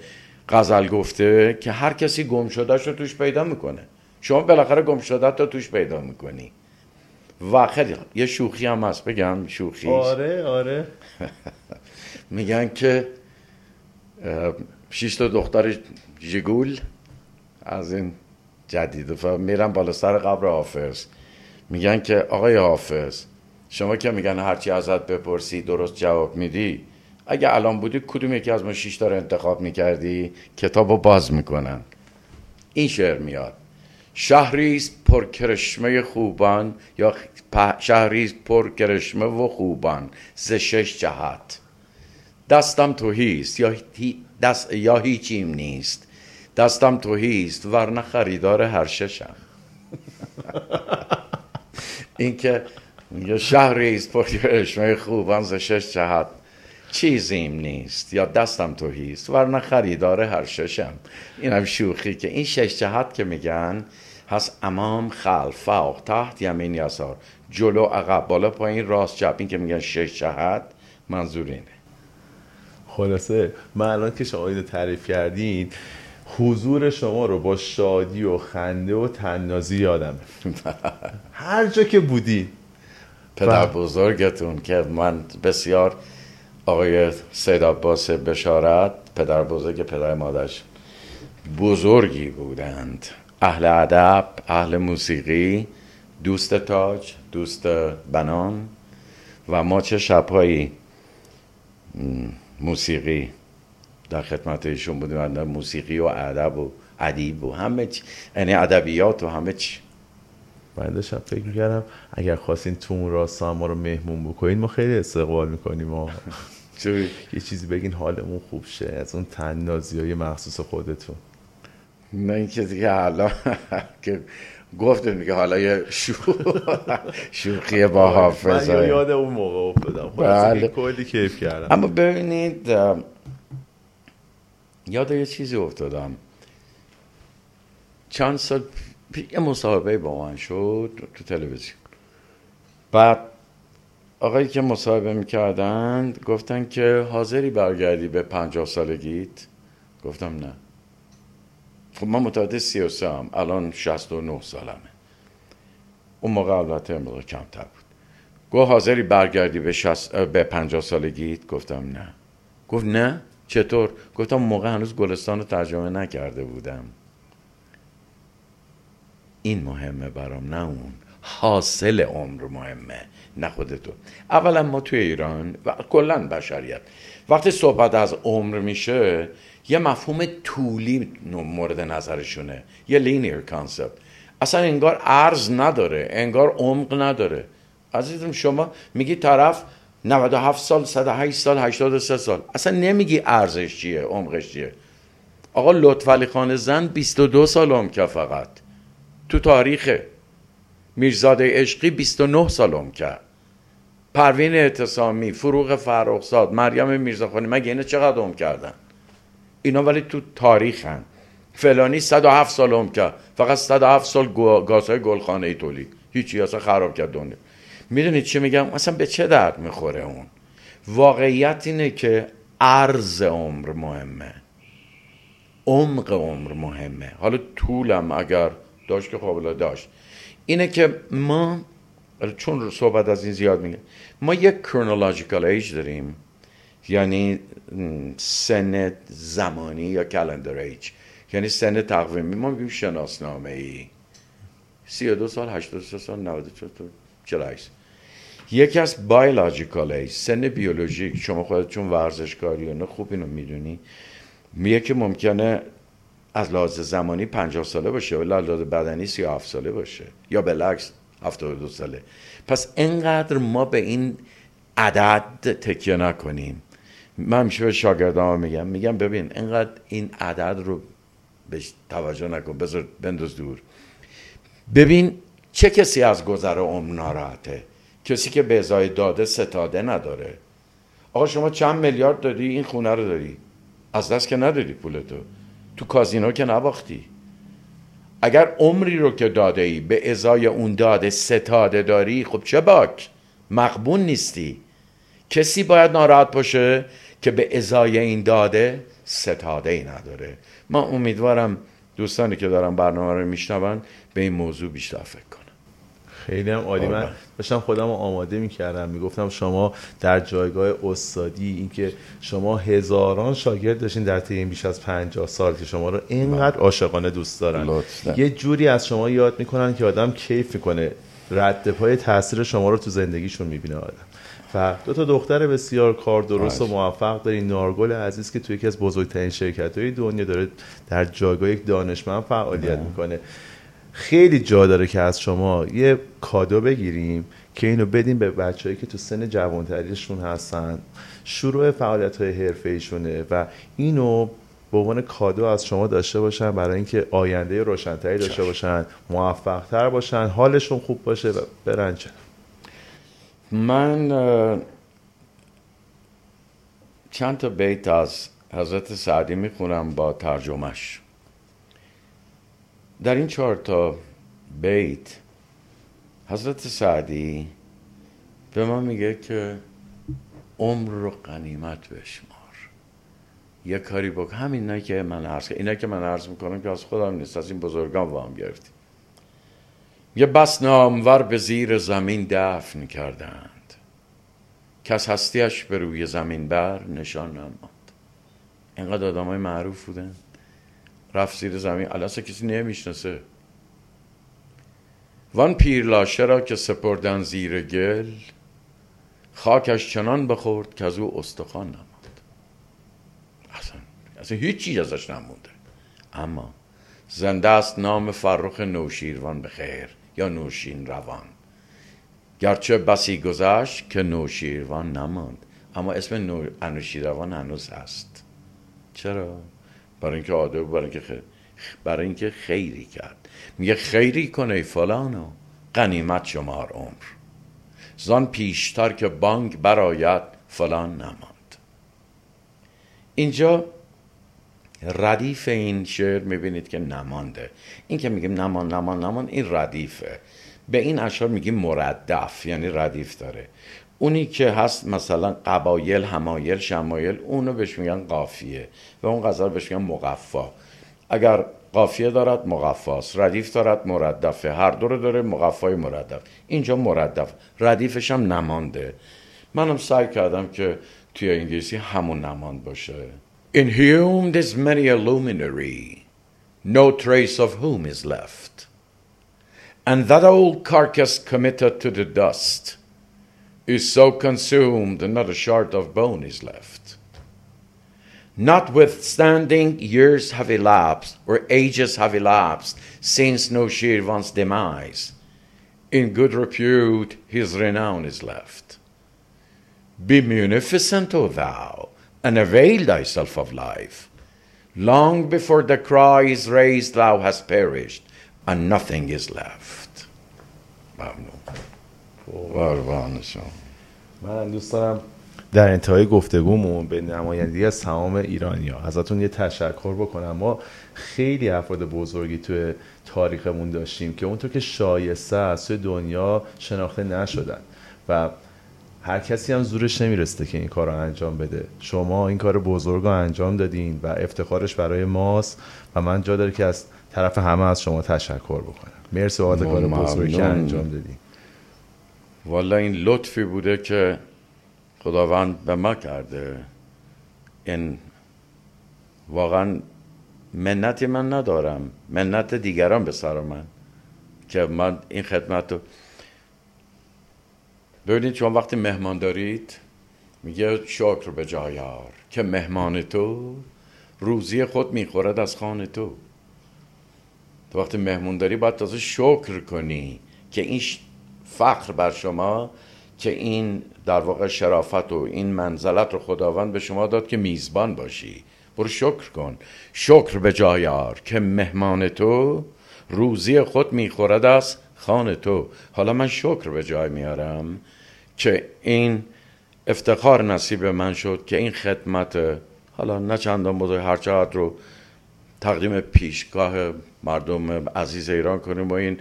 غزل گفته که هر کسی گم شده رو توش پیدا می‌کنه. شما بالاخره گم شده رو توش پیدا می‌کنی. و خیلی یه شوخی هم هست. بگم شوخی. آره آره. میگن که شیش تا دختر جگول از این جدید. و میرن بالا سر قبر حافظ. میگن که آقای حافظ شما که میگن هرچی ازت بپرسی درست جواب میدی اگه الان بودی کدوم یکی از ما شیش تا رو انتخاب می‌کردی؟ کتاب رو باز می‌کنن. این شعر میاد. شهری است پر کرشمه خوبان یا شهری است پر کرشمه و خوبان ز شش جهت. دستم توهیست یا دست یا هیچیم نیست. دستم توهیست ورنه خریدار هر ششم. این که یا شهری است پر کرشمه خوبان ز شش جهت. چیزیم نیست. یا دستم توهیست ورنه خریدار هر ششم. اینم شوخی که این شش جهت که میگن هست امام خلف فوق تحت یمین یسار. جلو عقب. بالا پایین راست چپ. این که میگن شش جهت منظور اینه خلاصه من الان که شما اینو تعریف کردین حضور شما رو با شادی و خنده و تنازی یادم هر جا که بودی پدر بزرگتون که من بسیار آقای سید عباس بشارت پدر بزرگ پدر مادرش بزرگی بودند. اهل ادب اهل موسیقی دوست تاج دوست بنان و ما چه شبهایی موسیقی در خدمت ایشون بودیم موسیقی و ادب و ادیب و همه چی یعنی ادبیات و همه چی. من داشتم فکر می‌کردم اگر خواستین تو اون راستا ما رو مهمون بکنین ما خیلی استقبال می‌کنیم ما یه چیزی بگین حالمون خوب شه از اون تنازی های مخصوص خودتون. نه این که دیگه حالا که گفتیم دیگه حالا یه شوخی با حافظ من یاد اون موقع افتادم. بله. کلی کیف کردم. اما ببینید یاد یه چیزی افتادم. چند سال یه مصاحبه با من شد تو تلویزیون. بعد آقایی که مصاحبه می‌کردن گفتن که حاضری برگردی به پنجاه سالگیت؟ گفتم نه. خب من متعدد سی و هم الان شست و نه سالمه. اون موقع البته امروز کمتر بود. گفت حاضری برگردی به, شست... به پنجاه سالگیت؟ گفتم نه. گفت نه؟ چطور؟ گفتم موقع هنوز گلستان رو ترجمه نکرده بودم. این مهمه برام نه اون. حاصل عمر مهمه نه خودتو. اولا ما توی ایران و کلا بشریت وقتی صحبت از عمر میشه یه مفهوم طولی مورد نظرشونه. یه linear concept اصلا انگار عرض نداره انگار عمق نداره. عزیزم شما میگی طرف 97 سال 108 سال 83 سال. اصلا نمیگی ارزش چیه عمقش چیه. آقا لطفعلی خان زن 22 سال عمر فقط. تو تاریخ میرزاده عشقی 29 سال عمر کرد. پروین اعتصامی فروغ فرخزاد مریم میرزاخانی مگه اینا چقدر عمر کردن؟ اینا ولی تو تاریخن. فلانی 107 سال عمر کرد. فقط 107 سال گازهای گلخانه ای تولید. هیچی اصلا خراب کرد دنیا. می‌دونید چی میگم؟ اصلا به چه درد می‌خوره اون؟ واقعیت اینه که عرض عمر مهمه. عمق عمر مهمه. حالا طولم اگر داشت که قابل داشت. اینه که ما چون صحبت از این زیاد میگه ما یک کرنولوژیکال ایج داریم. یعنی سن زمانی یا کلندر ایج یعنی سن تقویمی ما میگیم شناسنامه ای 32 سال 83 سال 94 48 یکی از بایولوژیکال ایج سن بیولوژیک. شما خودت چون ورزشکاری خوب اینو می‌دونی. میگه که ممکنه از لحاظ زمانی 50 ساله باشه ولی لحاظ بدنی 37 ساله باشه. یا بالعکس 72 ساله. پس اینقدر ما به این عدد تکیه نکنیم. من همیشه به شاگردان میگم میگم ببین اینقدر این عدد رو بهش توجه نکن بذار بنداز دور. ببین چه کسی از گذر عمر ناراحته؟ کسی که به ازای داده ستاده نداره. آقا شما چند میلیارد دادی این خونه رو داری. از دست که ندادی پولتو تو کازینو که نباختی. اگر عمری رو که داده ای به ازای اون داده ستاده داری خب چه باک؟ مقبون نیستی. کسی باید ناراحت باشه که به ازای این داده ستاده ای نداره. ما امیدوارم دوستانی که دارم برنامه رو میشنون به این موضوع بیشتر فکر کنم خیلی هم عالی. من داشتم خودم رو آماده می‌کردم. می‌گفتم شما در جایگاه استادی اینکه شما هزاران شاگرد داشتین در طی بیش از 50 سال که شما رو اینقدر عاشقانه دوست دارن. یه جوری از شما یاد می‌کنن که آدم کیف می‌کنه. رد پای تاثیر شما رو تو زندگیشون می‌بینه آدم. و دو تا دختر بسیار کار درست و موفق دارین. نارگل عزیز که توی یکی از بزرگترین شرکت های دنیا داره در جایگاه یک دانشمند فعالیت می‌کنه. خیلی جا داره که از شما یه کادو بگیریم که اینو بدیم به بچههایی که تو سن جوانتریشون هستن. شروع فعالیت های حرفه ایشونه و اینو به عنوان کادو از شما داشته باشن برای اینکه آینده روشنتری داشته باشن موفقتر باشن حالشون خوب باشه و برن من چند تا بیت از حضرت سعدی می‌خونم با ترجمهش. در این چهار تا بیت حضرت سعدی به ما میگه که عمر رو قنیمت بشمار. یه کاری بکن. همین که من عرض اینا که من عرض می‌کنم که از خودم نیست از این بزرگان وام گرفتیم یه بس نامور به زیر زمین دفن کردند. کس هستیش به روی زمین بر نشان نماد اینقدر آدم های معروف بودن؟ رفت زیر زمین. الاسه کسی نمی‌شناسه. وان پیرلاشه را که سپردن زیر گل خاکش چنان بخورد که از او استخوان نماد اصلا, اصلا هیچ ازش نمونده. اما زنده است نام فرخ نوشیروان به خیر یا نوشین روان. گرچه بسی گذشت که نوشیروان نماند. اما اسم نو... انوشیروان هنوز هست. چرا؟ برای اینکه آدم برای اینکه خیر. برای اینکه خیری کرد. میگه خیری کنه فلانو قنیمت شمار عمر. زان پیشتر که بانک برایت فلان نماند. اینجا ردیف این شعر می‌بینید که نمانده. این که میگیم نمان نمان نمان این ردیفه. به این اشعار میگیم مردف یعنی ردیف داره. اونی که هست مثلا قبایل همایل شمایل اونو بهش میگن قافیه و اون غزل بهش میگن مقفا. اگر قافیه دارد مقفاست. ردیف دارد مردفه هر دو رو داره مقفای مردف اینجا مردف ردیفش هم نمانده. منم سعی کردم که توی انگلیسی همون نماند باشه. In whom there's many a luminary, no trace of whom is left. And that old carcass committed to the dust. Is so consumed and not a shard of bone is left. Notwithstanding years have elapsed, or ages have elapsed, since no Shirvan's demise, in good repute his renown is left. Be munificent, O thou, and avail thyself of life. Long before the cry is raised, thou hast perished, and nothing is left. من دوست دارم در انتهای گفتگومون به نمایندگی از تمام ایرانی ها ازتون یه تشکر بکنم. ما خیلی افراد بزرگی توی تاریخمون داشتیم که اونطور که شایسته است توی دنیا شناخته نشدن و هر کسی هم زورش نمیرسته که این کار رو انجام بده. شما این کار بزرگ رو انجام دادین و افتخارش برای ماست و من جا داره که از طرف همه از شما تشکر بکنم. مرسی بابت کار بزرگی که انجام دادین. والا این لطفی بوده که خداوند به ما کرده. این واقعا منتی من ندارم. منت دیگران به سر من که من این خدمت رو ببینید چون وقتی مهمان دارید میگه شکر به جایار که مهمان تو روزی خود می‌خورد از خانه تو. تو وقتی مهمون داری باید تازه شکر کنی که این فخر بر شما که این در واقع شرافت و این منزلت رو خداوند به شما داد که میزبان باشی. برو شکر کن. شکر به جایار که مهمان تو روزی خود می‌خورد از خانه تو. حالا من شکر به جای میارم که این افتخار نصیب من شد که این خدمت حالا نه چندان بزرگ هر رو تقدیم پیشگاه مردم عزیز ایران کنیم و این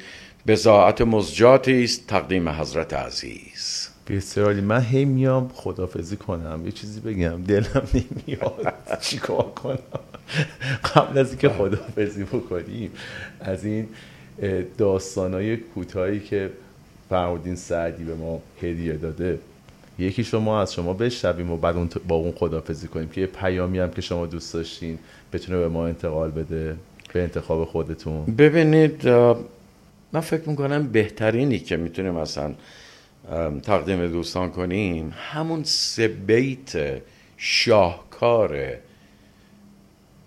بزاعت مزجاتی است تقدیم حضرت عزیز. بسیار من هی میام خدافزی کنم یه چیزی بگم دلم نمیاد. چیکار کنم؟ قبل از اینکه خدافزی بکنیم از این داستانای کوتاهی که فرمودین سعدی به ما هدیه داده یکی شما از شما بشنویم و بعد اون با اون خدافزی کنیم که یه پیامی هم که شما دوست داشتین بتونه به ما انتقال بده به انتخاب خودتون. ببینید من فکر می‌کنم بهترینی که می‌تونیم مثلا تقدیم دوستان کنیم همون سه بیت شاهکار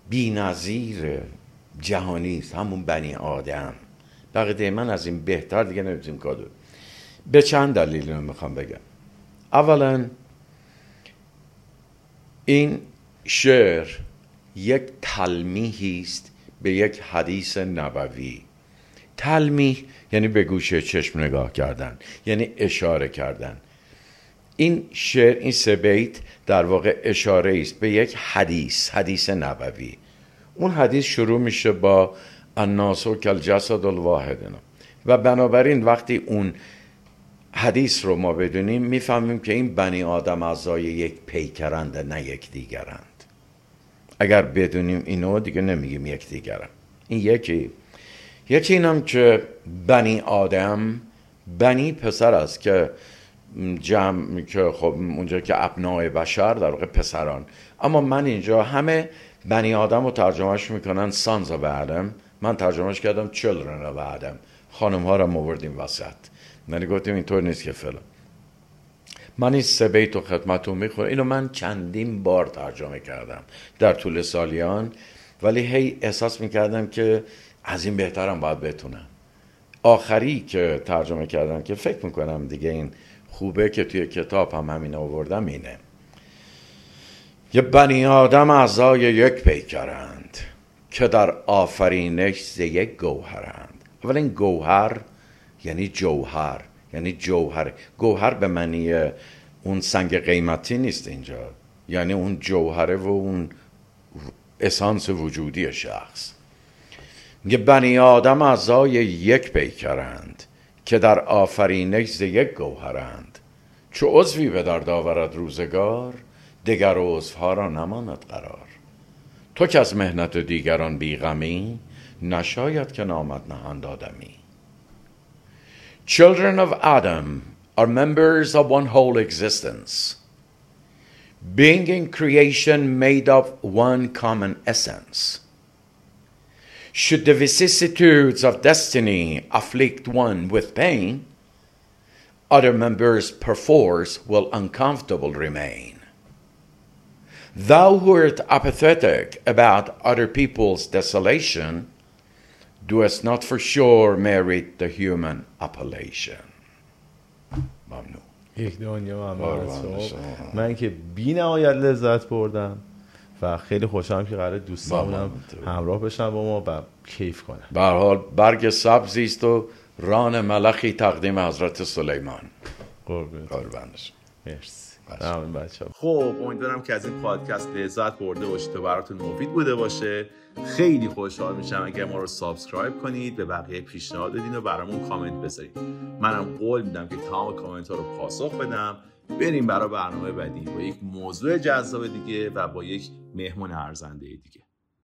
بی نظیر جهانی است. همون بنی آدم. عقیده من از این بهتر دیگه نمی‌تونیم کادو. به چند دلیل رو می‌خوام بگم. اولا این شعر یک تلمیحی است به یک حدیث نبوی. تلمیح یعنی به گوشه چشم نگاه کردن یعنی اشاره کردن. این شعر این سه بیت در واقع اشاره است به یک حدیث حدیث نبوی. اون حدیث شروع میشه با الناس و کل الواحد. و بنابراین وقتی اون حدیث رو ما بدونیم می‌فهمیم که این بنی آدم اعضای یک پیکرند نه یک دیگرند. اگر بدونیم اینو دیگه نمیگیم یک دیگرند. این یکی. یکی اینم که بنی آدم بنی پسر است که جمع که خب اونجا که ابنای بشر در واقع پسران. اما من اینجا همه بنی آدم رو ترجمهش می‌کنن سانز و بعدم من ترجمهش کردم چلرن و بعدم خانم ها رو موردیم وسط. من گفتیم اینطور نیست که فلان. من این سه بیت و خدمتون می‌خورم اینو من چندین بار ترجمه کردم در طول سالیان. ولی هی احساس می‌کردم که از این بهترم باید بتونم. آخری که ترجمه کردم که فکر می‌کنم دیگه این خوبه که توی کتاب هم همین آوردم اینه. یه بنی آدم اعضای یک پیکرند که در آفرینش ز یک گوهرند. اول این گوهر یعنی جوهر یعنی جوهر. گوهر به معنی اون سنگ قیمتی نیست اینجا. یعنی اون جوهره و اون اسانس وجودی شخص. میگه بنی آدم اعضای یک پیکرند که در آفرینش ز یک گوهرند. چو عضوی به درد آورد روزگار دگر عضوها را نماند قرار. تو که از مهنت دیگران بیغمی نشاید که نامد نهند آدمی Children of Adam are members of one whole existence, being in creation made of one common essence. Should the vicissitudes of destiny afflict one with pain, other members perforce will uncomfortable remain. Thou who art apathetic about other people's desolation, doest not for sure merit the human appellation. ممنون یک دنیا ممنون من که بی نهایت لذت بردم و خیلی خوشحالم که قرار دوستانم همراه بشن با ما و کیف کنم به حال برگ سبزی است و ران ملخی تقدیم حضرت سلیمان. قربانش مرسی. بچه خب امیدوارم که از این پادکست لذت برده باشید و براتون مفید بوده باشه. خیلی خوشحال میشم اگر ما رو subscribe کنید به بقیه پیشنهاد بدین و برامون کامنت بذارید منم قول میدم که تمام کامنت ها رو پاسخ بدم. بریم برای برنامه بعدی با یک موضوع جذاب دیگه و با یک مهمون ارزنده دیگه.